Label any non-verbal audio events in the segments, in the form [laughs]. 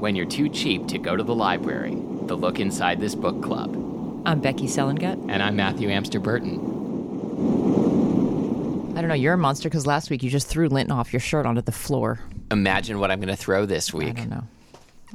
when you're too cheap to go to the library. The look inside this book club. I'm Becky Selengut. And I'm Matthew Amster Burton. I don't know. You're a monster because last week you just threw lint off your shirt onto the floor. Imagine what I'm going to throw this week. I don't know.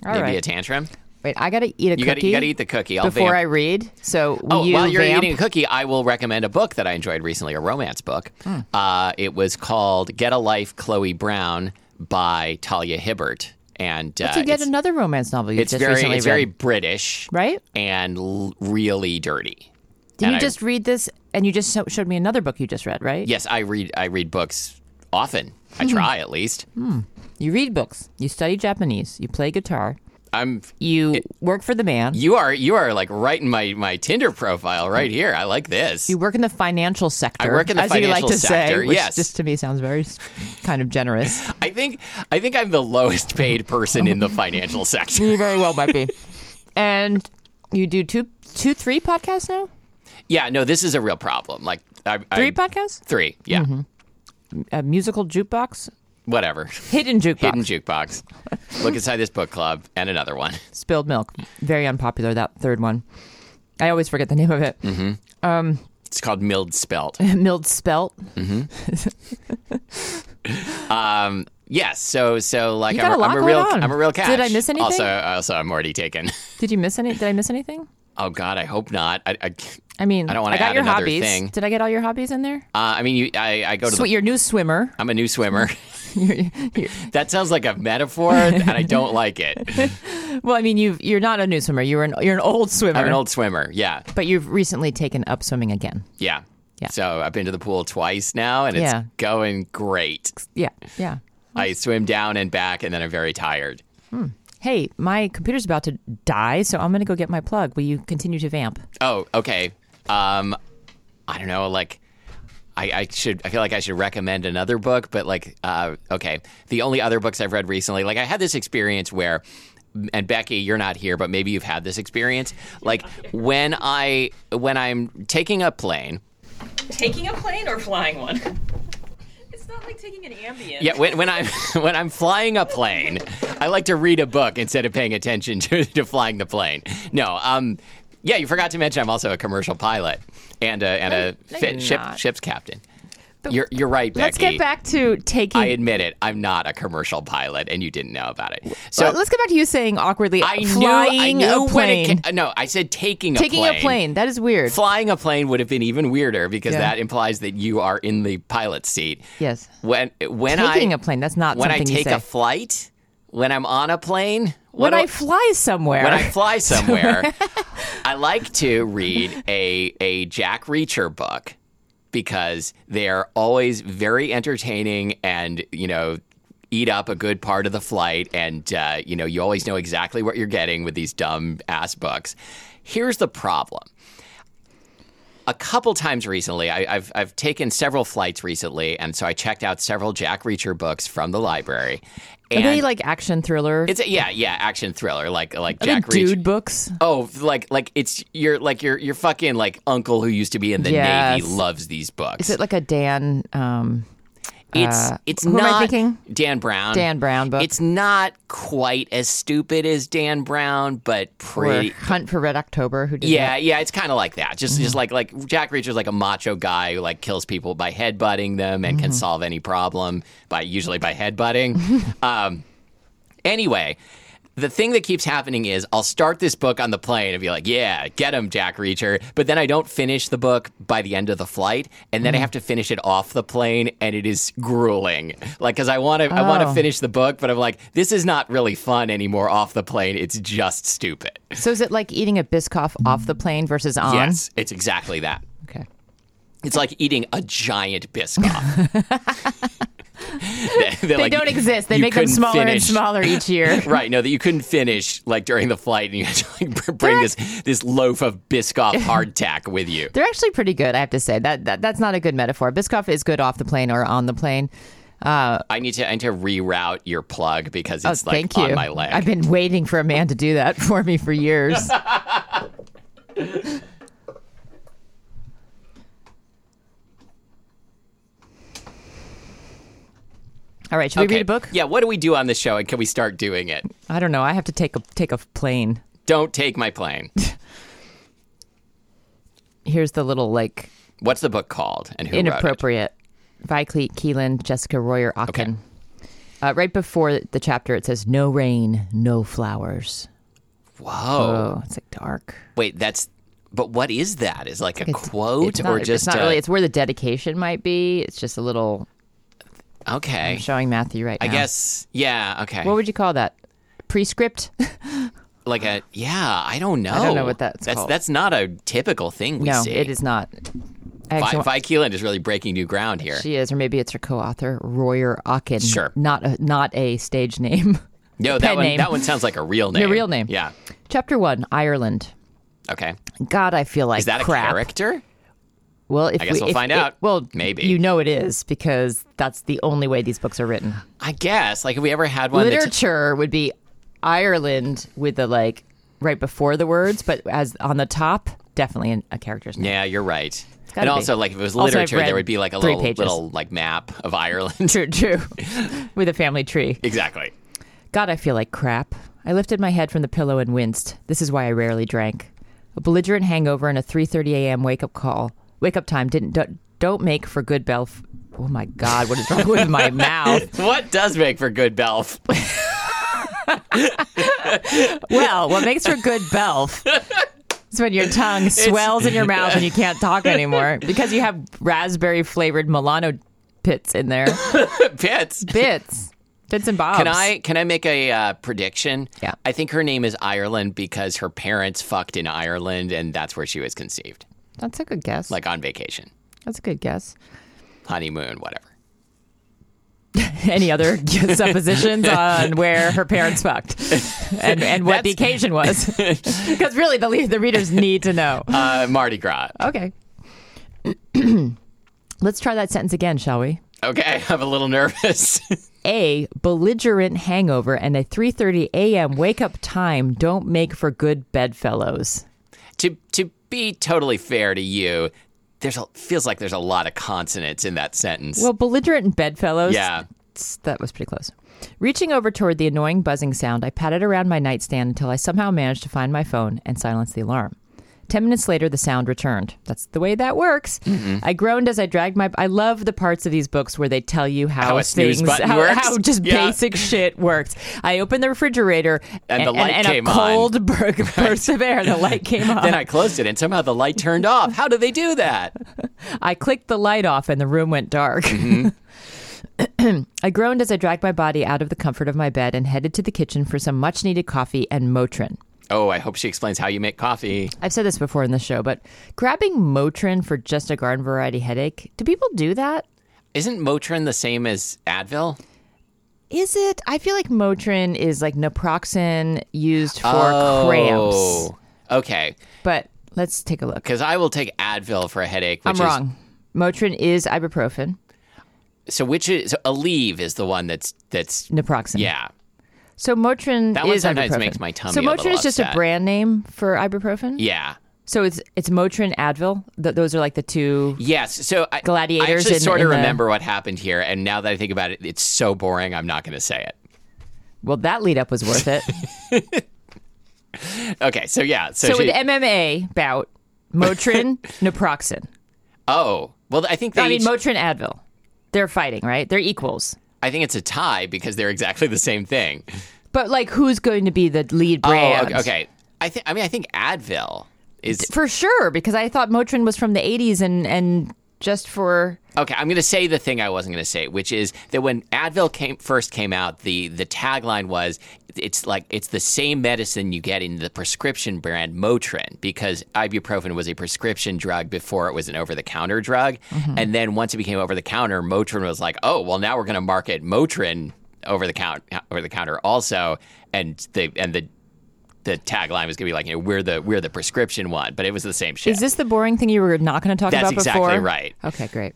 All Maybe right. a tantrum. Wait, I gotta eat a You cookie. got you got to eat the cookie. I'll before vamp. I read. So Oh, you while you're vamp? eating a cookie, I will recommend a book that I enjoyed recently, a romance book. Hmm. Uh, it was called "Get a Life, Chloe Brown" by Talia Hibbert, and uh, That's yet another romance novel you it's just very recently it's read, very British, right? and l- really dirty. Did and you I- just read this? And you just so- showed me another book you just read, right? Yes, I read I read books often. I Hmm. try at least. You read books. You study Japanese. You play guitar. I'm You work for the man. you are you are like right in my my Tinder profile right here. I like this. You work in the financial sector. I work in the as you like financial to sector, say, which yes. just to me sounds very kind of generous. [laughs] I think I think I'm the lowest paid person in the [laughs] financial sector. you very well might be. And you do two, two, three podcasts now. Yeah, no, this is a real problem. Like I, I, Three podcasts. Three, yeah, mm-hmm. A musical jukebox, whatever. hidden jukebox, Hidden jukebox. Look inside this book club and another one. spilled milk. Very unpopular. That third one. I always forget the name of it. It's called Milled Spelt. [laughs] Milled spelt. [laughs] Um, yes. So so like I'm, a I'm a real. I'm a real catch. Did I miss anything? Also also I'm already taken. [laughs] Did you miss any? Did I miss anything? Oh God, I hope not. I, I, uh, I mean, I don't wanna got add your another hobbies. thing. Did I get all your hobbies in there? I mean, you, I, I go to Sweet, the. your new swimmer. I'm a new swimmer. [laughs] You're- you're- that sounds like a metaphor, and I don't like it. [laughs] well, I mean, you you're not a new swimmer. You're an you're an old swimmer. I'm an old swimmer. Yeah, but you've recently taken up swimming again. yeah. Yeah. So I've been to the pool twice now, and it's Yeah. going great. Yeah, yeah. I swim down and back, and then I'm very tired. Hey, my computer's about to die, so I'm going to go get my plug. Will you continue to vamp? Oh, okay. Um, I don't know. Like, I, I should. I feel like I should recommend another book, but like, uh, okay. The only other books I've read recently, like, I had this experience where, and Becky, you're not here, but maybe you've had this experience. Like when I when I'm taking a plane. Taking a plane or flying one? It's not like taking an Ambien. Yeah, when, when I'm [laughs] when I'm flying a plane, I like to read a book instead of paying attention [laughs] to, to flying the plane. No, um, yeah, you forgot to mention I'm also a commercial pilot and a and a no, fit ship not. ship's captain. You're you're right, Becky. Let's get back to taking. I admit it. I'm not a commercial pilot, and you didn't know about it. So Uh, let's get back to you saying awkwardly I knew. flying I knew a when plane. ca- No, I said taking a taking plane. a plane. That is weird. Flying a plane would have been even weirder because Yeah. that implies that you are in the pilot's seat. yes. When when Taking I a plane. That's not when I take a flight, when I'm on a plane, when I fly somewhere. when I fly [laughs] somewhere, [laughs] I like to read a a Jack Reacher book because they are always very entertaining and you know eat up a good part of the flight and uh, you know you always know exactly what you're getting with these dumb ass books. Here's the problem a couple times recently, I, I've I've taken several flights recently, and so I checked out several Jack Reacher books from the library. Are they like action thriller? it's a, yeah, yeah, action thriller like like Are Jack Reacher. dude books? Oh, like like it's your like your your fucking like uncle who used to be in the Yes. Navy loves these books. Is it like a Dan? Um, it's uh, it's who am I not? Dan Brown. Dan Brown book? It's not quite as stupid as Dan Brown, but or pretty Hunt for Red October? Who did Yeah, that? yeah, it's kind of like that. Just, Mm-hmm. just like like Jack Reacher's like a macho guy who like kills people by headbutting them and can Mm-hmm. solve any problem by usually by headbutting. [laughs] um, anyway, the thing that keeps happening is I'll start this book on the plane and be like, "Yeah, get him, Jack Reacher," but then I don't finish the book by the end of the flight, and Mm. then I have to finish it off the plane, and it is grueling. Like, because I want to, I want to Oh. finish the book, but I'm like, this is not really fun anymore off the plane. It's just stupid. So is it like eating a Biscoff off the plane versus on? Yes, it's exactly that. Okay. It's like eating a giant Biscoff. [laughs] they They don't exist. They make them smaller and smaller each year. [laughs] Right, no, that you couldn't finish like during the flight, and you had to like bring this this loaf of Biscoff [laughs] hardtack with you. They're actually pretty good, I have to say. That, that that's not a good metaphor. Biscoff is good off the plane or on the plane. Uh, I need to I need to reroute your plug because oh, it's like thank on you. my leg. I've been waiting for a man to do that [laughs] for me for years. All right, should we read a book? Yeah. What do we do on this show, and can we start doing it? I don't know. I have to take a take a plane. Don't take my plane. [laughs] Here's the little like What's the book called, and who inappropriate. Vicleet Keeland, Jessica Royer Ocken. Uh, right before the chapter, it says, "No rain, no flowers." Whoa. Oh, it's like dark. Wait, that's. But what is that? Is like a It's- quote it's not, or it's just not a- really. It's where the dedication might be. It's just a little. Okay? I'm showing Matthew right I now. guess. Yeah. Okay. What would you call that? Prescript. [laughs] like a yeah. I don't know. I don't know what that's That's called. that's not a typical thing we no, see. it is not. I Vi, actually Vi Keeland is really breaking new ground here. She is, or maybe it's her co-author, Royer Ocken. Sure. Not a, not a stage name. no, [laughs] that pen one name. that one sounds like a real name. Your real name. Yeah. Chapter one, Ireland. Okay. God, I feel like Is that crap. a character? Well, if I guess we, we'll if- find if- out. well, Maybe. you know it is because that's the only way these books are written. I guess. Like, have we ever had one? Literature would be Ireland with the like right before the words, but as on the top, definitely a character's name. Yeah, you're right. And be. also, like, if it was literature, there would be like a little pages. little like map of Ireland. True, true. [laughs] with a family tree. exactly. God, I feel like crap. I lifted my head from the pillow and winced. This is why I rarely drank. A belligerent hangover and a 3:30 a.m. wake up call. Wake up time didn't don't, don't make for good bell. F- oh my God, what is wrong with my [laughs] mouth? What does make for good Belf? [laughs] Well, what makes for good belf is when your tongue swells in your mouth and you can't talk [laughs] anymore because you have raspberry flavored Milano pits in there. Pits. Bits. Bits and bobs. Can I can I make a uh, prediction? Yeah. I think her name is Ireland because her parents fucked in Ireland and that's where she was conceived, That's a good guess. like on vacation, That's a good guess. honeymoon, whatever. [laughs] Any other [laughs] suppositions on where her parents fucked [laughs] and, and what the occasion was? Because really, the, the readers need to know. Uh, Mardi Gras. Okay. [clears throat] Let's try that sentence again, shall we? Okay, I'm a little nervous. A belligerent hangover and a 3:30 a.m. wake up time don't make for good bedfellows. to to be totally fair to you, there's a feels like there's a lot of consonants in that sentence. Well, belligerent and bedfellows. yeah. that was pretty close. Reaching over toward the annoying buzzing sound, I patted around my nightstand until I somehow managed to find my phone and silence the alarm. Ten minutes later, the sound returned. That's the way that works. Mm-hmm. I groaned as I dragged my. I love the parts of these books where they tell you how, How things, button how, works. how just Yeah. basic shit works. I opened the refrigerator And the light and, came a on. cold [laughs] bur- burst of air. The light came [laughs] on. Then I closed it and somehow the light turned off. How do they do that? [laughs] I clicked the light off and the room went dark. I groaned as I dragged my body out of the comfort of my bed and headed to the kitchen for some much needed coffee and Motrin. Oh, I hope she explains how you make coffee. I've said this before in the show, but grabbing Motrin for just a garden variety headache, do people do that? Isn't Motrin the same as Advil? Is it? I feel like Motrin is like naproxen used for oh, cramps. Okay, But let's take a look. because I will take Advil for a headache. Which I'm is, wrong. Motrin is ibuprofen, So which is so Aleve is the one that's that's naproxen. yeah. So Motrin That one is sometimes ibuprofen. makes my tummy So Motrin is just a brand name for ibuprofen. Yeah. So it's it's Motrin Advil. Th- those are like the two. Yes. So I, Gladiators I actually in- sort in of the- remember what happened here, and now that I think about it, it's so boring. I'm not going to say it. Well, that lead up was worth it. [laughs] Okay. So yeah. So, so she, with MMA bout, Motrin, [laughs] naproxen. oh well, I think they. I mean each- Motrin Advil. They're fighting, right? They're equals. I think it's a tie because they're exactly the same thing. But like, who's going to be the lead oh, brand? Oh, okay. okay. I think. I mean, I think Advil is For sure, because I thought Motrin was from the '80s, and and just for Okay, I'm going to say the thing I wasn't going to say, which is that when Advil came first came out, the the tagline was it's like it's the same medicine you get in the prescription brand Motrin because ibuprofen was a prescription drug before it was an over the counter drug, mm-hmm. and then once it became over the counter, Motrin was like, oh well, now we're going to market Motrin over the count over the counter also, and the and the the tagline was going to be like, you know, we're the we're the prescription one, but it was the same shit. is this the boring thing you were not going to talk That's about That's exactly before? right. Okay, great.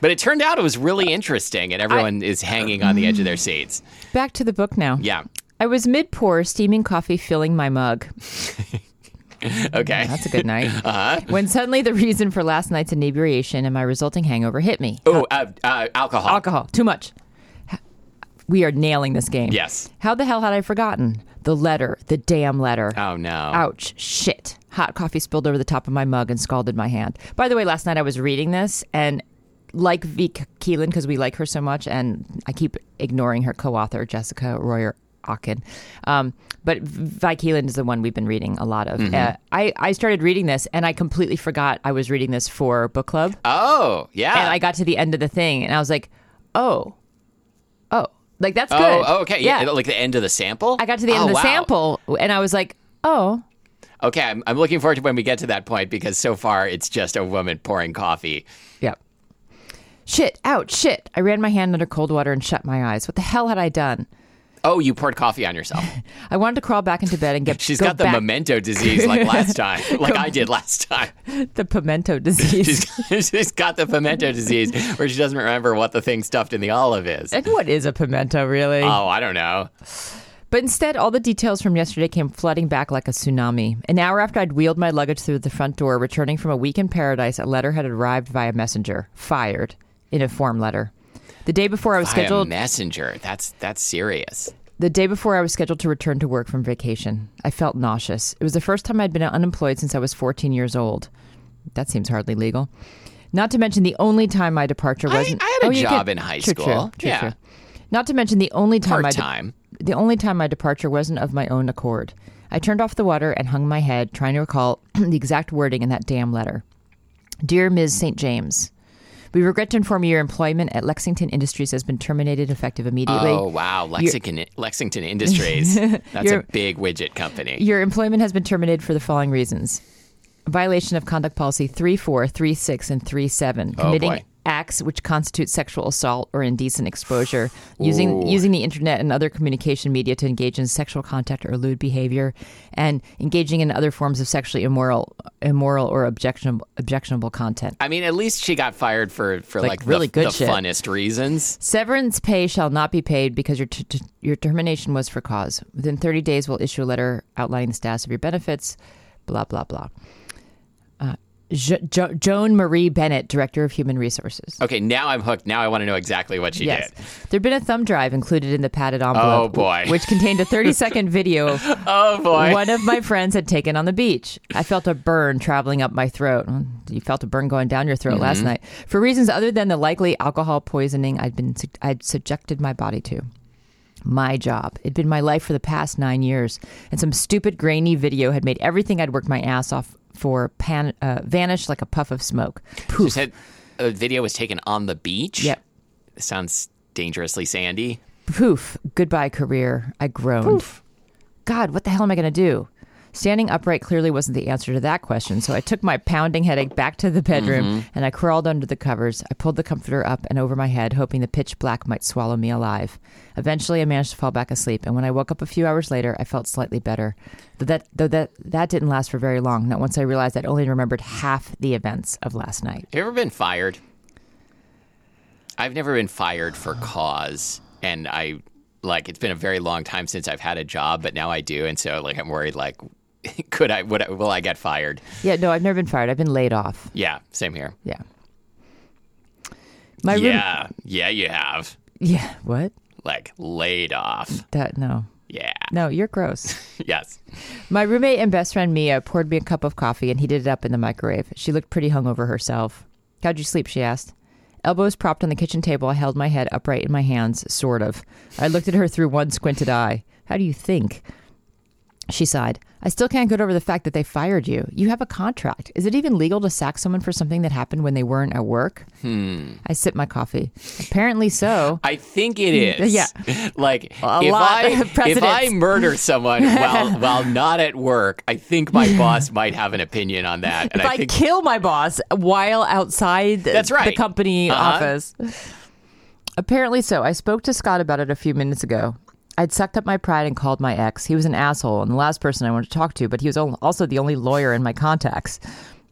But it turned out it was really interesting, and everyone is hanging on the edge of their seats. Back to the book now. Yeah. I was mid pour, steaming coffee filling my mug. [laughs] Okay. That's a good night. [laughs] Uh-huh. When suddenly the reason for last night's inebriation and my resulting hangover hit me. Oh, uh, uh, alcohol. Alcohol, too much. We are nailing this game. Yes. How the hell had I forgotten? The letter, the damn letter. Oh no. Ouch. Shit. Hot coffee spilled over the top of my mug and scalded my hand. By the way, last night I was reading this and like V. Keeland, because we like her so much, and I keep ignoring her co author, Jessica Royer Ocken. Um, but Vi Keeland is the one we've been reading a lot of. Uh, I, I started reading this and I completely forgot I was reading this for book club. Oh, yeah. And I got to the end of the thing and I was like, oh, oh, like that's oh, good. oh, okay. Yeah. Like the end of the sample? I got to the end Oh, of the wow. sample and I was like, oh, Okay, I'm, I'm looking forward to when we get to that point because so far it's just a woman pouring coffee. Yep. Shit, ouch, shit. I ran my hand under cold water and shut my eyes. What the hell had I done? Oh, you poured coffee on yourself. [laughs] I wanted to crawl back into bed and get [laughs] She's go got the back- memento disease like last time, [laughs] like I did last time. the pimento disease. She's, she's got the pimento disease where she doesn't remember what the thing stuffed in the olive is. and what is a pimento, really? Oh, I don't know. But instead, all the details from yesterday came flooding back like a tsunami. An hour after I'd wheeled my luggage through the front door, returning from a week in paradise, a letter had arrived via messenger, fired, in a form letter. The day before I was By a scheduled, messenger. That's that's serious. the day before I was scheduled to return to work from vacation, I felt nauseous. It was the first time I'd been unemployed since I was 14 years old. That seems hardly legal. Not to mention the only time my departure I- wasn't. I had a oh, you job in high true, school. True, true, Yeah. true. Not to mention the only time I de- time. the only time my departure wasn't of my own accord. I turned off the water and hung my head, trying to recall [clears throat] the exact wording in that damn letter. Dear Ms. St. James, we regret to inform you your employment at Lexington Industries has been terminated effective immediately. Oh wow, Lexington Lexington Industries. [laughs] That's You're- a big widget company. Your employment has been terminated for the following reasons. Violation of conduct policy 34, 36, and 37. Oh, Committing boy. Acts which constitute sexual assault or indecent exposure. Using Ooh. using the internet and other communication media to engage in sexual contact or lewd behavior. And engaging in other forms of sexually immoral immoral or objectionable objectionable content. I mean, at least she got fired for for Like, like, really the, good the shit. funnest reasons. Severance pay shall not be paid because your t- t- your termination was for cause. Within 30 days, we'll issue a letter outlining the status of your benefits. Blah blah blah. Jo- jo- Joan Marie Bennett, Director of Human Resources. Okay, now I'm hooked. Now I want to know exactly what she Yes, did. there'd been a thumb drive included in the padded envelope. Oh, boy. which contained a 30 second [laughs] video Oh boy. one of my friends had taken on the beach. I felt a burn traveling up my throat. You felt a burn going down your throat Mm-hmm. last night for reasons other than the likely alcohol poisoning I'd been I'd subjected my body to. My job. It'd been my life for the past nine years, and some stupid grainy video had made everything I'd worked my ass off for pan, uh, vanish like a puff of smoke. You Poof. said a video was taken on the beach. Yep. Sounds dangerously sandy. Poof. Goodbye, career. I groaned. Poof. God, what the hell am I going to do? Standing upright clearly wasn't the answer to that question, so I took my pounding headache back to the bedroom mm-hmm. and I crawled under the covers. I pulled the comforter up and over my head, hoping the pitch black might swallow me alive. Eventually, I managed to fall back asleep, and when I woke up a few hours later, I felt slightly better. Though that, though that, that didn't last for very long, not once I realized I'd only remembered half the events of last night. You ever been fired? I've never been fired for cause, and I like it's been a very long time since I've had a job, but now I do, and so like I'm worried like [laughs] could I would I, will I get fired? Yeah, no, I've never been fired. I've been laid off. Yeah, same here. Yeah. My room- yeah, yeah, you have yeah. What? like laid off. That no. Yeah, No, you're gross. [laughs] yes. My roommate and best friend Mia poured me a cup of coffee and heated it up in the microwave. She looked pretty hungover herself. How'd you sleep? She asked. Elbows propped on the kitchen table, I held my head upright in my hands, sort of. I looked at her through one squinted eye. How do you think? She sighed. I still can't get over the fact that they fired you. You have a contract. Is it even legal to sack someone for something that happened when they weren't at work? Hmm. I sip my coffee. Apparently so. I think it is. [laughs] Yeah. [laughs] Like [laughs] if I if. I murder someone while while not at work, I think my boss might have an opinion on that. And if I, think kill my boss while outside the, That's the company Uh-huh. office. Apparently so. I spoke to Scott about it a few minutes ago. I'd sucked up my pride and called my ex. He was an asshole and the last person I wanted to talk to, but he was also the only lawyer in my contacts.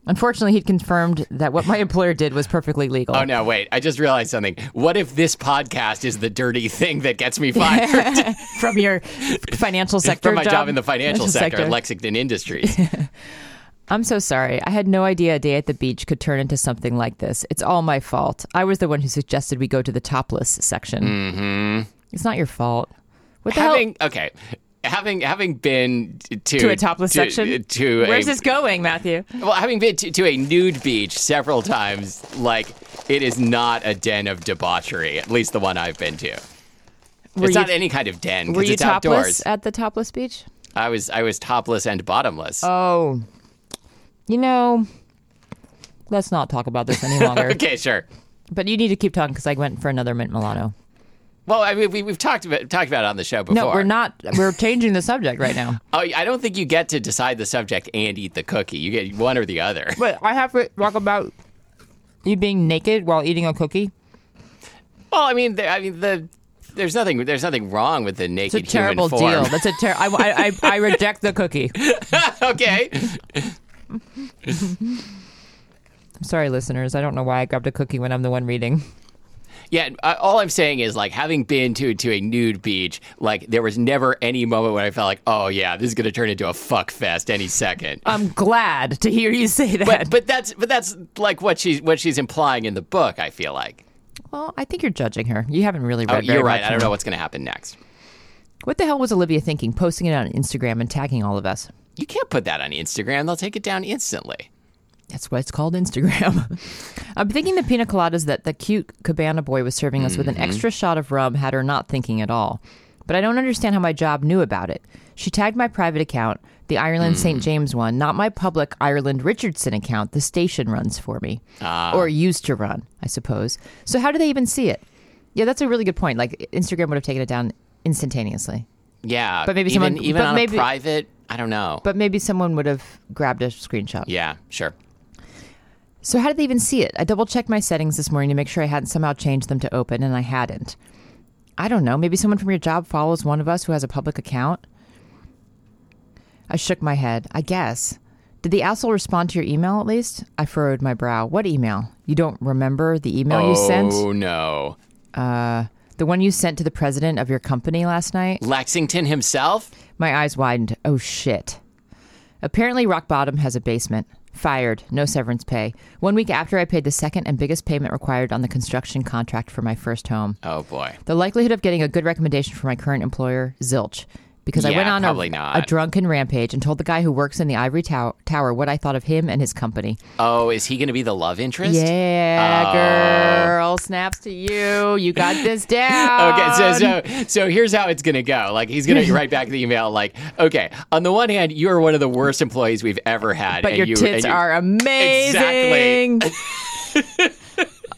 Unfortunately, he'd confirmed that what my [laughs] employer did was perfectly legal. Oh no, wait! I just realized something. What if this podcast is the dirty thing that gets me fired [laughs] From your financial sector from my job, in the financial, sector, sector. Lexington Industries? [laughs] I'm so sorry. I had no idea a day at the beach could turn into something like this. It's all my fault. I was the one who suggested we go to the topless section. Mm-hmm. It's not your fault. What the having okay, having having been to? To a topless to, section? Uh, to Where's a, this going, Matthew? well, having been to, to a nude beach several times, like it is not a den of debauchery. At least the one I've been to. Were it's you, not any kind of den were because you it's topless outdoors. at the topless beach? I was I was topless and bottomless. Oh, you know, let's not talk about this any longer. [laughs] okay, sure. But you need to keep talking because I went for another mint Milano. Well, I mean, we, we've talked about talked about it on the show before. No, we're not. We're changing the subject right now. [laughs] Oh, I don't think you get to decide the subject and eat the cookie. You get one or the other. [laughs] But I have to talk about you being naked while eating a cookie. Well, I mean, the, I mean the. There's nothing. There's nothing wrong with the naked. It's a terrible deal. [laughs] That's a ter- I, I, I, I reject the cookie. okay. I'm sorry, listeners. I don't know why I grabbed a cookie when I'm the one reading. Yeah. Uh, all I'm saying is, like, having been to to a nude beach, like, there was never any moment when I felt like, oh yeah, this is gonna turn into a fuck fest any second. I'm glad to hear you say that. but but that's but that's like what she's what she's implying in the book. I feel like. well, I think you're judging her. You haven't really read. Oh, you're right. I don't know what's gonna happen next. What the hell was Olivia thinking, posting it on Instagram and tagging all of us? You can't put that on Instagram. They'll take it down instantly. That's why it's called Instagram. [laughs] I'm thinking the pina coladas that the cute cabana boy was serving us with an mm-hmm. extra shot of rum had her not thinking at all. But I don't understand how my job knew about it. She tagged my private account, the Ireland St. Mm. James one, not my public Ireland Richardson account the station runs for me. Ah. Or used to run, I suppose. So how do they even see it? Yeah, that's a really good point. Like Instagram would have taken it down instantaneously. Yeah, But maybe even someone- even on maybe- a private. I don't know. But maybe someone would have grabbed a screenshot. yeah, sure. So how did they even see it? I double checked my settings this morning to make sure I hadn't somehow changed them to open, and I hadn't. I don't know. Maybe someone from your job follows one of us who has a public account. I shook my head. I guess. Did the asshole respond to your email at least? I furrowed my brow. What email? You don't remember the email you sent? Oh no, Uh, The one you sent to the president of your company last night? Lexington himself. My eyes widened. Oh shit. Apparently, Rock Bottom has a basement. Fired. No severance pay. One week after I paid the second and biggest payment required on the construction contract for my first home. Oh boy. The likelihood of getting a good recommendation from my current employer, zilch. Because I went on a, a drunken rampage and told the guy who works in the Ivory Tow- Tower what I thought of him and his company. Oh, is he going to be the love interest? Yeah, Oh. girl. Snaps to you. You got this [laughs] down. Okay, so so so here's how it's gonna go. Like he's gonna write back the email like, okay, on the one hand, you are one of the worst employees we've ever had, But and your you, tits you- are amazing. [laughs]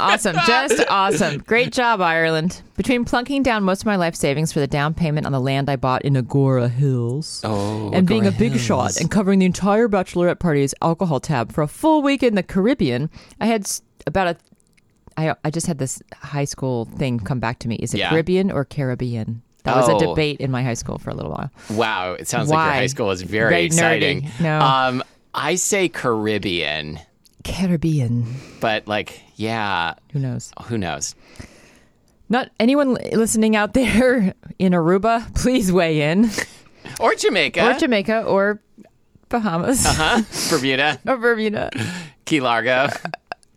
awesome. Just awesome. Great job, Ireland. Between plunking down most of my life savings for the down payment on the land I bought in Agoura Hills Oh, and being a big Hills. shot and covering the entire bachelorette party's alcohol tab for a full week in the Caribbean, I had about a. I, I just had this high school thing come back to me. Is it Yeah. Caribbean or Caribbean? That was a Oh. debate in my high school for a little while. Wow, it sounds like Why? your high school is very, Very nerdy. exciting. No. Um, I say Caribbean, Caribbean. but like, yeah, Who knows? who knows? Not anyone listening out there [laughs] in Aruba, please weigh in. [laughs] Or Jamaica, Or Jamaica or Bahamas Uh huh. [laughs] Bermuda, or Bermuda, Key Largo,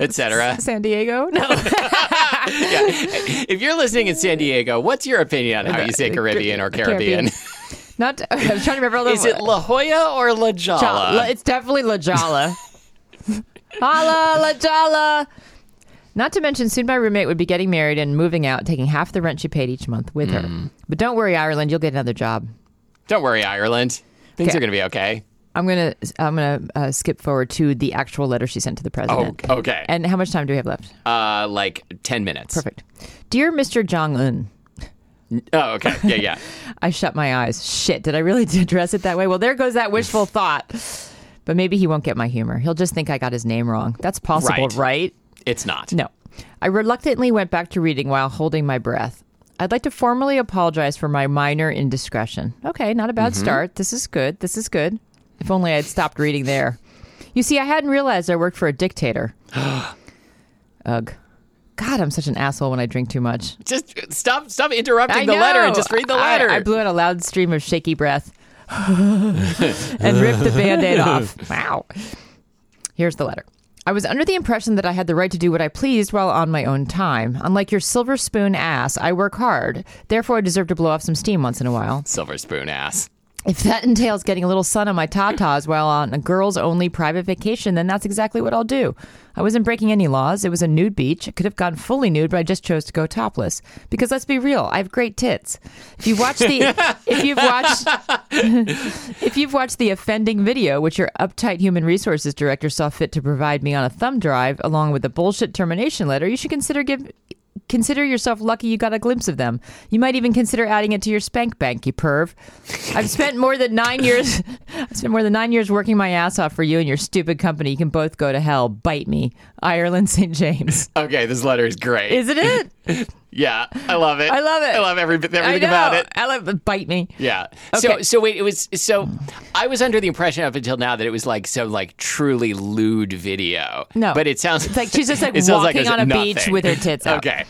etc. San Diego. No, [laughs] If you're listening in San Diego, what's your opinion on how you say Caribbean or Caribbean? not. [laughs] I was trying to remember all the. Is it La Jolla or La Jolla? Jala? It's definitely La Jolla. [laughs] Holla La Jolla. Not to mention, soon my roommate would be getting married and moving out, taking half the rent she paid each month with her. Hmm. But don't worry, Ireland, you'll get another job. Don't worry, Ireland. Things Okay. are going to be okay. I'm gonna I'm gonna uh, skip forward to the actual letter she sent to the Oh, president. okay. And how much time do we have left? Uh, like 10 minutes. Perfect. Dear Mr. Jong Un, Oh, okay. Yeah, yeah. [laughs] I shut my eyes. Shit, did I really [laughs] address it that way? Well, there goes that wishful [laughs] thought. But maybe he won't get my humor. He'll just think I got his name wrong. That's possible, Right. right? It's not. No. I reluctantly went back to reading while holding my breath. I'd like to formally apologize for my minor indiscretion. Okay, not a bad start. This is good. This is good. If only I had stopped reading there. You see, I hadn't realized I worked for a dictator. [gasps] Ugh. God, I'm such an asshole when I drink too much. Just stop stop interrupting I the letter and just read the I- letter. I, blew out a loud stream of shaky breath [laughs] and ripped the band aid off. [laughs] Wow. Here's the letter. I was under the impression that I had the right to do what I pleased while on my own time. Unlike your silver spoon ass, I work hard. Therefore, I deserve to blow off some steam once in a while. Silver spoon ass. If that entails getting a little sun on my tatas while on a girls only private vacation, then that's exactly what I'll do. I wasn't breaking any laws. It was a nude beach. I could have gone fully nude, but I just chose to go topless. Because let's be real, I have great tits. If you watch the if you've watched [laughs] if you've watched the offending video, which your uptight human resources director saw fit to provide me on a thumb drive along with a bullshit termination letter, you should consider give consider yourself lucky you got a glimpse of them. You might even consider adding it to your spank bank, you perv. I've spent more than nine years. [laughs] I've spent more than nine years working my ass off for you and your stupid company. You can both go to hell. Bite me, Ireland St. James. Okay, this letter is great. Isn't it? [laughs] yeah, I love it. I love it. I love every, everything about it. I love bite me. Yeah. So Okay. so wait, it was so I was under the impression up until now that it was like so like truly lewd video. No. But it sounds It's like she's just like [laughs] walking there's on a beach with her tits out. Okay.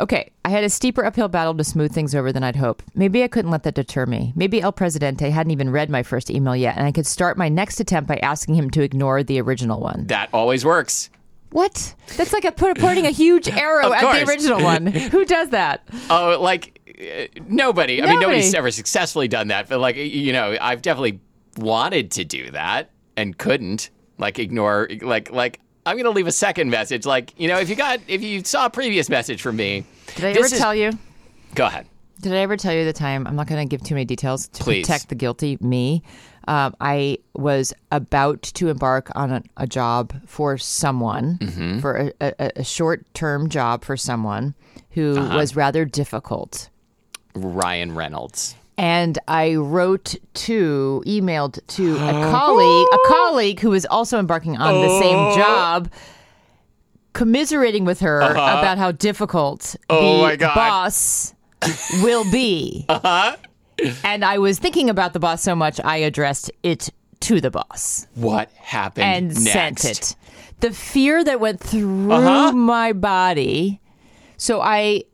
Okay, I had a steeper uphill battle to smooth things over than I'd hoped. Maybe I couldn't let that deter me. Maybe El Presidente hadn't even read my first email yet, and I could start my next attempt by asking him to ignore the original one. That always works. What? That's like a put, pointing a huge [laughs] arrow at the original one. [laughs] Who does that? Oh, like uh, nobody. I mean, nobody's ever successfully done that. But like, you know, I've definitely wanted to do that and couldn't. Like, ignore. Like, like I'm gonna leave a second message. Like, you know, if you got, if you saw a previous message from me, Did I ever is- tell you? Go ahead. Did I ever tell you the time? I'm not going to give too many details to Please. protect the guilty me. Um, I was about to embark on a, a job for someone, Mm-hmm. for a, a, a short term job for someone who Uh-huh. was rather difficult. Ryan Reynolds. And I wrote to, emailed to a colleague, a colleague who was also embarking on the Oh. same job, commiserating with her about how difficult Uh-huh. Oh the boss will be. Uh-huh. And I was thinking about the boss so much, I addressed it to the boss What happened and next? sent it. The fear that went through Uh-huh. my body. So I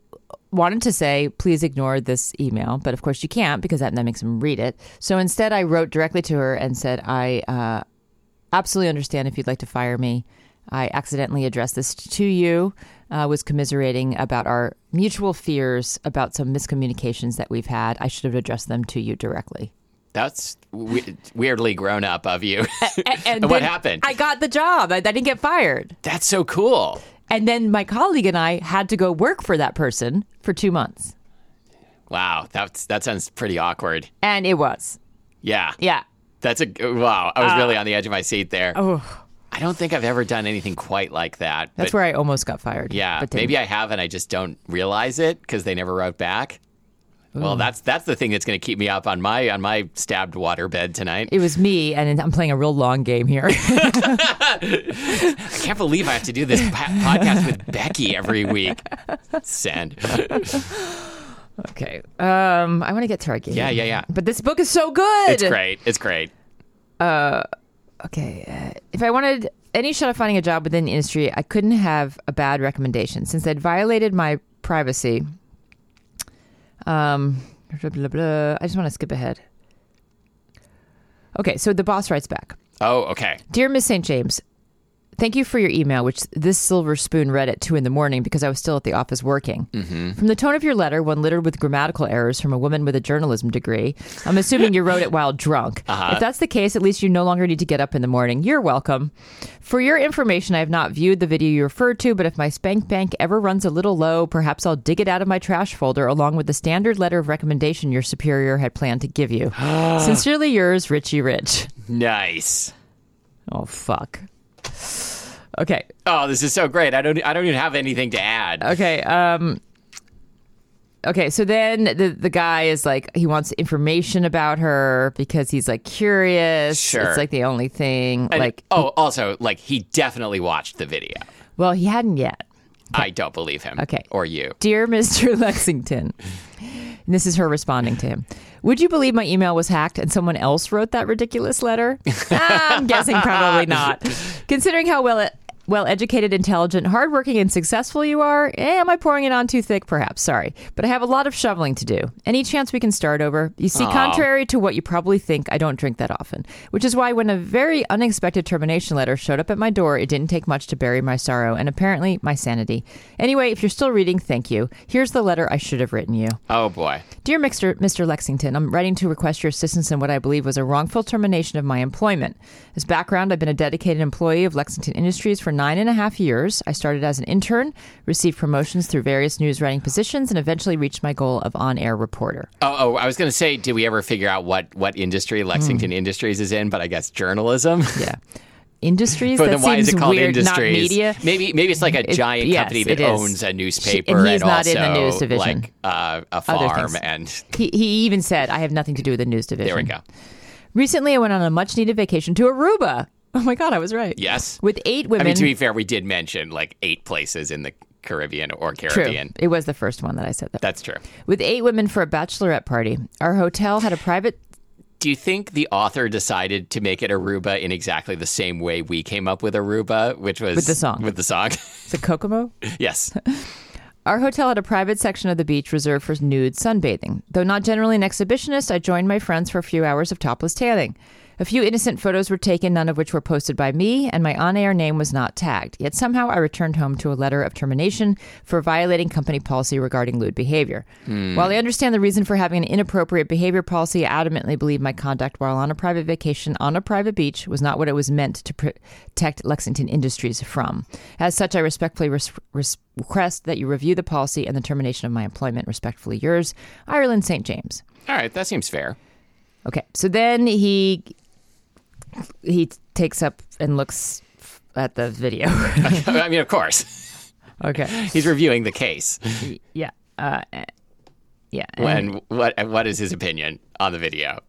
wanted to say, please ignore this email, but of course you can't because that, that makes him read it. So instead, I wrote directly to her and said, I uh, absolutely understand if you'd like to fire me. I accidentally addressed this to you, uh, was commiserating about our mutual fears about some miscommunications that we've had. I should have addressed them to you directly. That's we- weirdly grown up of you. And, [laughs] And what happened? I got the job. I, I didn't get fired. That's so cool. And then my colleague and I had to go work for that person for two months. Wow, that's that sounds pretty awkward. And it was. Yeah, Yeah. that's a wow. I was really on the edge of my seat there. Uh, Oh, I don't think I've ever done anything quite like that. that's but where I almost got fired. yeah, but maybe I have, and I just don't realize it because they never wrote back. Well, that's that's the thing that's going to keep me up on my on my stabbed waterbed tonight. It was me, and I'm playing a real long game here. [laughs] I can't believe I have to do this podcast with Becky every week. Send. okay. Um, I want to get to our game. Yeah, yeah, yeah. But this book is so good. It's great. It's great. Okay. Uh, if I wanted any shot of finding a job within the industry, I couldn't have a bad recommendation since they'd violated my privacy. Um, blah, blah, blah. I just want to skip ahead. Okay, so the boss writes back. Oh, okay. Dear Miss St. James, thank you for your email, which this silver spoon read at two in the morning because I was still at the office working. Mm-hmm. From the tone of your letter, one littered with grammatical errors from a woman with a journalism degree, I'm assuming you wrote it while drunk. [laughs] Uh-huh. If that's the case, at least you no longer need to get up in the morning. You're welcome. For your information, I have not viewed the video you referred to, but if my spank bank ever runs a little low, perhaps I'll dig it out of my trash folder along with the standard letter of recommendation your superior had planned to give you. [gasps] Sincerely yours, Richie Rich. Nice. Oh, fuck. Okay. Oh, this is so great. I don't I don't even have anything to add. Okay. Um Okay, so then the the guy is like he wants information about her because he's like curious. Sure. It's like the only thing And- like oh, also, like he definitely watched the video. well, he hadn't yet. I don't believe him. Okay. Or you. Dear [laughs] Mr. Lexington. This is her responding to him. Would you believe my email was hacked and someone else wrote that ridiculous letter? [laughs] Ah, I'm guessing probably [laughs] not. Considering how well it, well educated, intelligent, hardworking, and successful you are, eh, am I pouring it on too thick? Perhaps. Sorry. But I have a lot of shoveling to do. Any chance we can start over? You see, Aw. contrary to what you probably think, I don't drink that often. Which is why when a very unexpected termination letter showed up at my door, it didn't take much to bury my sorrow and apparently my sanity. Anyway, if you're still reading, thank you. Here's the letter I should have written you. Oh boy. Dear Mr. Mr. Lexington, I'm writing to request your assistance in what I believe was a wrongful termination of my employment. As background, I've been a dedicated employee of Lexington Industries for nine and a half years. I started as an intern, received promotions through various news writing positions, and eventually reached my goal of on air reporter. Oh, oh, I was going to say, did we ever figure out what what industry Lexington Industries is in? But I guess journalism. Yeah. Industries? [laughs] But that then why is it called weird, industries? Not media. Maybe maybe it's like a It- giant yes, company that owns a newspaper and he's not also in the news division. like uh, a farm and He, he even said, I have nothing to do with the news division. there we go. Recently, I went on a much needed vacation to Aruba. [laughs] Oh my God, I was right. Yes. With eight women. I mean, to be fair, we did mention like eight places in the Caribbean or Caribbean. True. It was the first one that I said that. That's true. With eight women for a bachelorette party. Our hotel had a private. Do you think the author decided to make it Aruba in exactly the same way we came up with Aruba, which was With the song. With the song, the Kokomo? [laughs] yes. [laughs] Our hotel had a private section of the beach reserved for nude sunbathing. Though not generally an exhibitionist, I joined my friends for a few hours of topless tanning. A few innocent photos were taken, none of which were posted by me, and my on air name was not tagged. Yet somehow I returned home to a letter of termination for violating company policy regarding lewd behavior. Hmm. While I understand the reason for having an inappropriate behavior policy, I adamantly believe my conduct while on a private vacation on a private beach was not what it was meant to protect Lexington Industries from. As such, I respectfully res- res- request that you review the policy and the termination of my employment. Respectfully yours, Ireland St. James. All right, that seems fair. Okay, so then he he takes up and looks at the video. [laughs] I mean, of course, okay, he's reviewing the case. yeah, uh, yeah. and, When what what is his opinion on the video?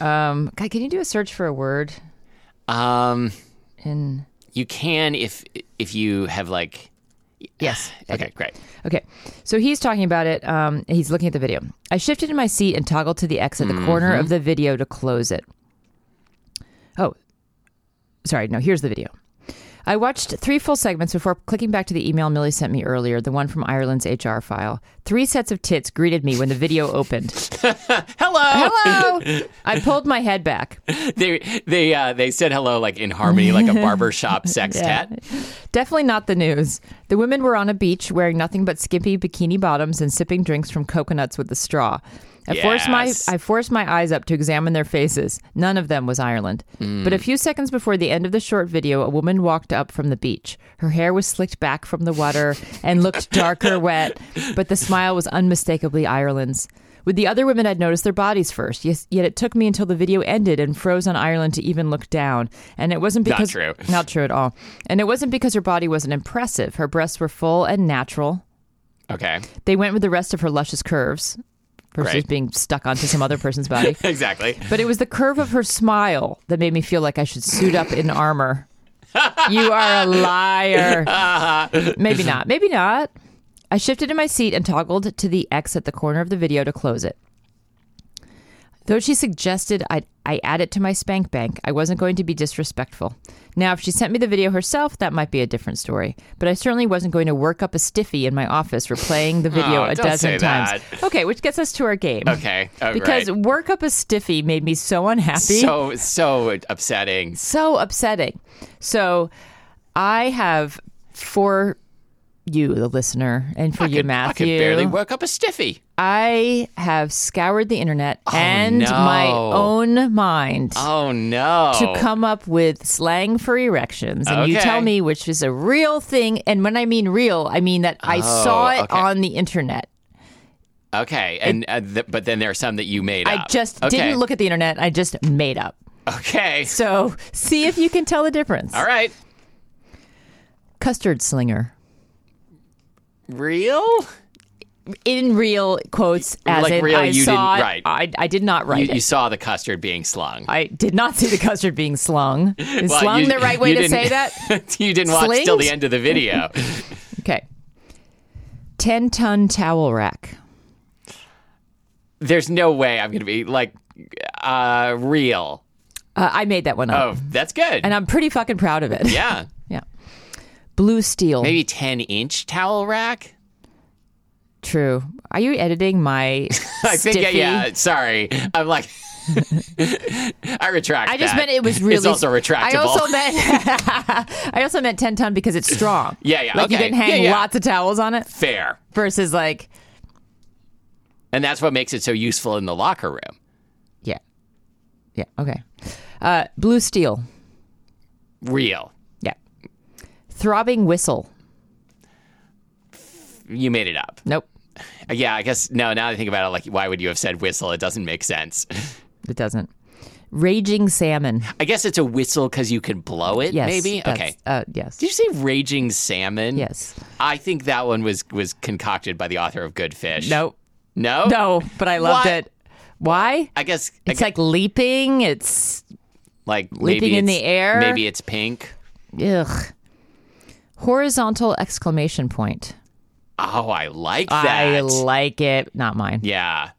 um, guy, can you do a search for a word Um, in? you can if if you have like. Yes. [sighs] Okay, great. Okay, so he's talking about it. Um, he's looking at the video. I shifted in my seat and toggled to the X at the corner of the video to close it. Oh, sorry. No, here's the video. I watched three full segments before clicking back to the email Millie sent me earlier, the one from Ireland's HR file. Three sets of tits greeted me when the video opened. [laughs] Hello. Hello! [laughs] I pulled my head back. They they uh, they said hello like in harmony, like a barbershop [laughs] sextet. Definitely not the news. The women were on a beach wearing nothing but skimpy bikini bottoms and sipping drinks from coconuts with a straw. I forced my I forced my eyes up to examine their faces. None of them was Ireland. Hmm. But a few seconds before the end of the short video, a woman walked up from the beach. Her hair was slicked back from the water and looked darker wet, but the smile was unmistakably Ireland's. With the other women, I'd noticed their bodies first. Yes, yet it took me until the video ended and froze on Ireland to even look down. And it wasn't because Not true. not true at all. And it wasn't because her body wasn't impressive. Her breasts were full and natural. Okay, They went with the rest of her luscious curves versus Right. being stuck onto some other person's body. [laughs] exactly. But it was the curve of her smile that made me feel like I should suit up in armor. [laughs] you are a liar. [laughs] Maybe not. Maybe not. I shifted in my seat and toggled to the X at the corner of the video to close it. Though she suggested I, I add it to my spank bank, I wasn't going to be disrespectful. Now, if she sent me the video herself, that might be a different story. But I certainly wasn't going to work up a stiffy in my office for playing the [laughs] video Oh, a dozen times. Okay, which gets us to our game. Okay, oh, Because right. work up a stiffy made me so unhappy so so upsetting. so upsetting. So I have for you, the listener, and for I you, could, Matthew. I could barely work up a stiffy. I have scoured the internet and no. my own mind Oh no! to come up with slang for erections. And you tell me which is a real thing. And when I mean real, I mean that I Oh, saw it okay. on the internet. Okay, and uh, th- but then there are some that you made up. I just okay. didn't look at the internet. I just made up. Okay. So see if you can tell the difference. All right. Custard slinger. Real? in real quotes as Like in real, I you saw it. write. I, I did not write You, it. you saw the custard being slung. I did not see the custard being slung. [laughs] Is Well, slung you- the right way to say that? [laughs] you didn't watch till the end of the video. [laughs] Okay. 10 ton towel rack. there's no way I'm going to be like uh, real. Uh, I made that one up, Oh, that's good. and I'm pretty fucking proud of it. yeah. Blue steel. Maybe 10 inch towel rack? True. Are you editing my [laughs] I think, yeah, stiffy? yeah. Sorry. I'm like, [laughs] I retract I just that. meant it was really. It's also retractable. I also meant. [laughs] I also meant ten ton because it's strong. Yeah, yeah, Like you can hang Yeah, yeah. lots of towels on it Fair. versus like, And that's what makes it so useful in the locker room. yeah, yeah, okay. Uh, blue steel. Real. Throbbing whistle. You made it up. Nope, Uh, Yeah, I guess, no, now that I think about it, like, why would you have said whistle? It doesn't make sense. [laughs] it doesn't. Raging salmon. I guess it's a whistle because you can blow it, Yes. maybe? Okay. Uh, yes. Did you say raging salmon? Yes. I think that one was was concocted by the author of Good Fish. Nope. No? No, but I loved it. Why? I guess I It's like leaping. It's like leaping maybe in it's- the air. Maybe it's pink. ugh. Horizontal exclamation point. Oh, I like that. I like it. Not mine. yeah.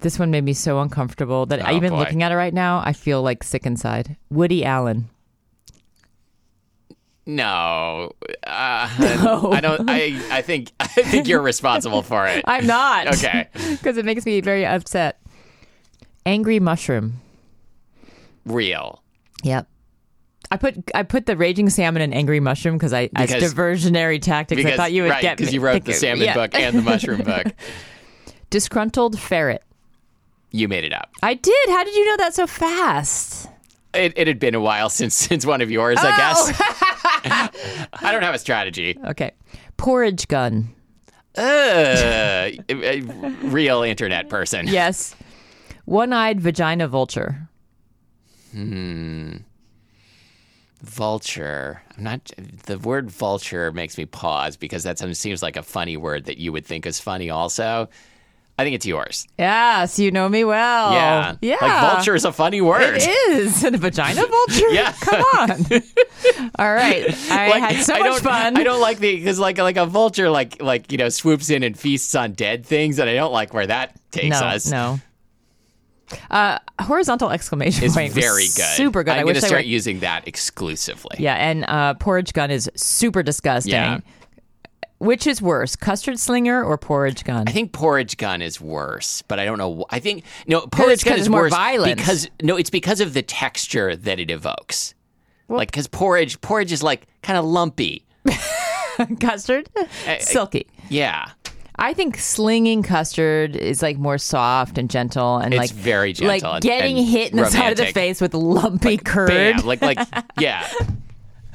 This one made me so uncomfortable that I Oh, even boy. looking at it right now, I feel like sick inside. Woody Allen. No. Uh, I don't I I think [laughs] I think you're responsible for it. [laughs] I'm not. Okay. [laughs] Because it makes me very upset. Angry mushroom. Real. Yep. I put I put the raging salmon and angry mushroom because I as diversionary tactics. I thought you would right, get because you wrote the salmon yeah. book and the mushroom [laughs] book. Disgruntled ferret. You made it up. I did. How did you know that so fast? It, it had been a while [laughs] since since one of yours, Oh. I guess. [laughs] I don't have a strategy. Okay. Porridge gun. Uh, real internet person. Yes. One-eyed vagina vulture. Vulture. I'm not. The word vulture makes me pause because that seems like a funny word that you would think is funny. Also, I think it's yours. Yes, you know me well. Yeah. Yeah. Like vulture is a funny word. It is. [laughs] And a vagina [laughs] vulture? Yeah. Come on. [laughs] All right. I Like, had so I much don't, fun. I don't like the because like like a vulture like like you know swoops in and feasts on dead things, and I don't like where that takes no, us. No. Uh, horizontal exclamation It's point. very good. Super good. I'm I going wish to I start were. using that exclusively. Yeah, and uh, porridge gun is super disgusting. Yeah. Which is worse, custard slinger or porridge gun? I think porridge gun is worse, but I don't know. I think no porridge gun is more violent. because no, it's because of the texture that it evokes. like because porridge, porridge is like kind of lumpy. [laughs] custard, silky. Yeah, I think slinging custard is like more soft and gentle and It's like very gentle Like and- getting and hit in the side of the face with lumpy curd. bam, like like [laughs] yeah,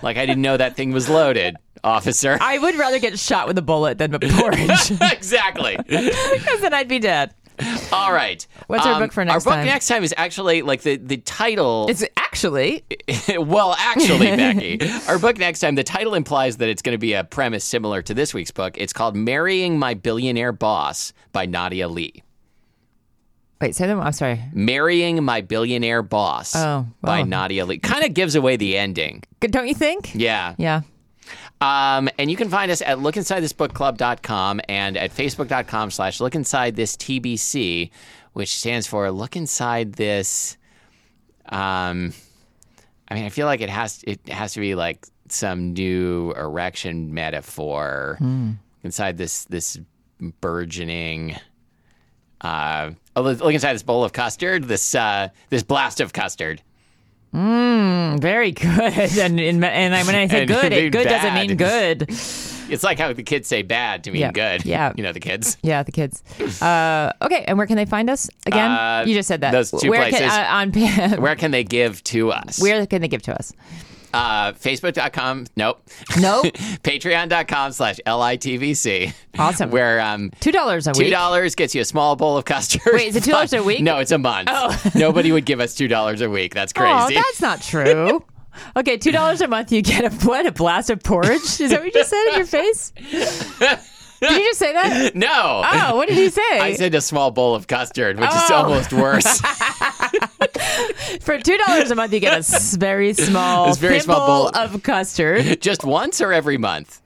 like I didn't know that thing was loaded, officer. I would rather get shot with a bullet than a porridge, [laughs] exactly. [laughs] because then I'd be dead. [laughs] All right. What's our um, book for next time? Our book time? next time is actually like the the title. It's actually [laughs] well, actually, [laughs] Becky, our book next time, the title implies that it's going to be a premise similar to this week's book. It's called Marrying My Billionaire Boss by Nadia Lee. wait. Say them. I'm sorry. Marrying My Billionaire Boss Oh, by. Nadia Lee. Kind of gives away the ending. Don't you think? Yeah. Yeah. Um, and you can find us at lookinsidethisbookclub.com and at facebook.com slash lookinsidethistbc, which stands for Look Inside This. Um, I mean, I feel like it has it has to be like some new erection metaphor inside this this burgeoning. Uh, oh, look look inside this bowl of custard. This uh, this blast of custard. Very good. [laughs] And in, and I, when I say good, it good doesn't mean good. It's like how the kids say bad to mean Yeah. good. Yeah. you know the kids. [laughs] Yeah, the kids. Uh, okay, and where can they find us again? Uh, you just said that. those two where places. Can, uh, on Where can they give to us? where can they give to us? Uh, Facebook.com. Nope. No, [laughs] Patreon.com slash LITBC. Awesome. Where um, two dollars a two week. dollars gets you a small bowl of custard. Wait, is it $2 [laughs] a week? No, it's a month. Oh. [laughs] Nobody would give us two dollars a week. That's Oh, crazy. that's not true. Okay, two dollars a month. You get a what? A blast of porridge? Is that what you just said in your face? Did you just say that? no. Oh, what did you say? I said a small bowl of custard, which is Oh. almost worse. [laughs] For two dollars a month, you get a very small very small bowl. of custard. [laughs] Just once or every month?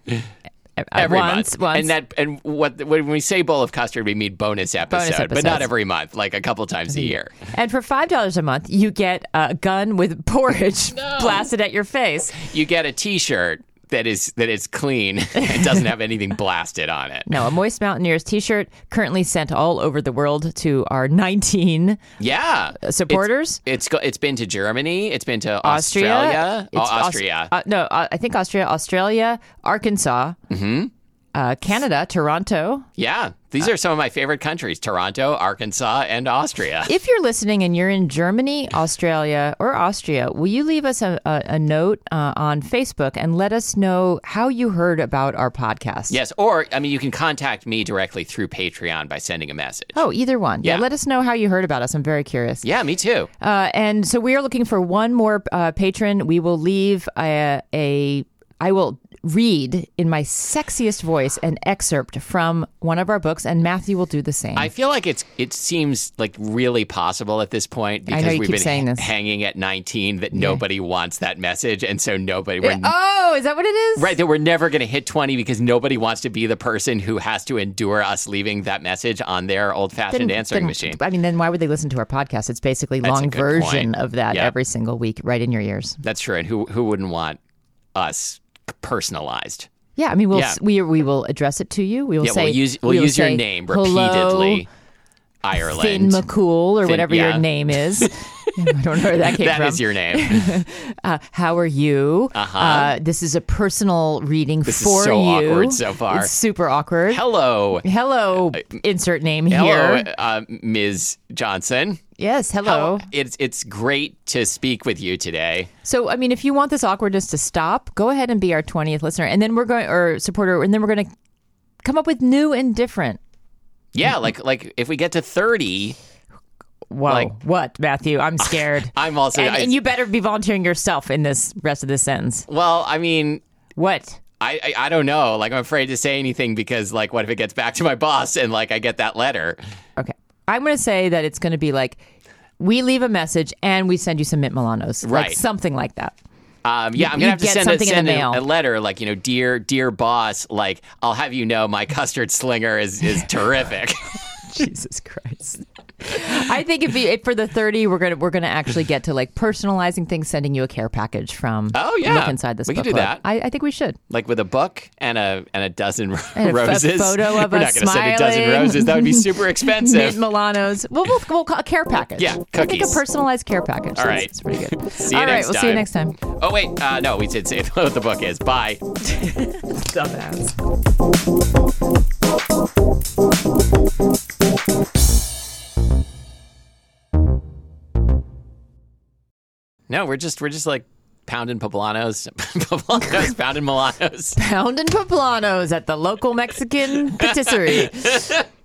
Uh, every once, month. once. And that and what when we say bowl of custard, we mean bonus episode, but not every month, like a couple times a mm-hmm. year. And for five dollars a month, you get a gun with porridge [laughs] blasted at your face. You get a T-shirt that is that is clean [laughs] and doesn't have anything [laughs] blasted on it. No, a Moist Mountaineers T-shirt currently sent all over the world to our 19 Yeah, supporters. It's, it's it's been to Germany. It's been to Austria, Australia. Oh, It's Aus- uh, no, uh, I think Austria, Australia, Arkansas, Mm-hmm. Uh, Canada, Toronto. yeah, these are some of my favorite countries: Toronto, Arkansas, and Austria. If you're listening and you're in Germany, Australia, or Austria, will you leave us a, a, a note uh, on Facebook and let us know how you heard about our podcast? Yes, or I mean, you can contact me directly through Patreon by sending a message. Oh, either one. Yeah. Yeah. let us know how you heard about us. I'm very curious. Yeah, me too. Uh, and so we are looking for one more uh, patron. We will leave a, a. I will read in my sexiest voice an excerpt from one of our books, and Matthew will do the same. I feel like it's it seems like really possible at this point because we've been saying this. hanging at 19 that nobody wants that message, and so nobody. We're, oh, is that what it is? Right, that we're never going to hit 20 because nobody wants to be the person who has to endure us leaving that message on their old fashioned Then- answering then- machine. I mean, then why would they listen to our podcast? It's basically That's a long version point. of that Yeah. every single week, right in your ears. That's true. And who, who wouldn't want us personalized? Yeah, I mean, we'll Yeah. s- we we will address it to you. We will Yeah, say we'll use, we'll we will use your say, name "Hello, repeatedly. Finn Ireland. McCool or Finn- whatever yeah. your name is. [laughs] [laughs] I don't know where that came That from. is your name. [laughs] uh, how are you? Uh-huh. Uh, this is a personal reading This is for so you. awkward so far. It's super awkward. hello. Hello, insert name Hello, here. uh, Ms. Johnson. Yes, hello. It's it's great to speak with you today. So, I mean, if you want this awkwardness to stop, go ahead and be our 20th listener. And then we're going, or supporter, and then we're going to come up with new and different. Yeah, like like if we get to 30, Whoa. Like- what, Matthew? I'm [laughs] scared. I'm also and, I- and you better be volunteering yourself in this rest of this sentence. well, I mean, What? I, I I don't know. Like I'm afraid to say anything because like what if it gets back to my [laughs] boss and like I get that letter? Okay. I'm going to say that it's going to be like we leave a message and we send you some mint Milanos. Like Right. something like that. Um, yeah, I'm gonna have to send, a, the send a- a letter like you know, dear dear boss, like I'll have you know my custard slinger is is [laughs] terrific. Jesus Christ. I think if, you, if for the 30 we're going to we're going to actually get to like personalizing things sending you a care package from Oh, yeah. Look inside this We could book do that. I, I think we should. like with a book and a and a dozen And a f- a roses. photo of [laughs] We're us not gonna send a dozen smiling. roses. That would be super [laughs] Mint expensive. Milanos. We'll, we'll, we'll call a care package. Yeah, I think a personalized care package. All That's- right. That's pretty good. [laughs] See you All right, next we'll see you next time. Oh wait, uh, no, we did say what the book is. Bye. Dumbass. No, we're just we're just like pounding poblanos, [laughs] poblanos, pounding milanos. pounding poblanos at the local Mexican patisserie. [laughs]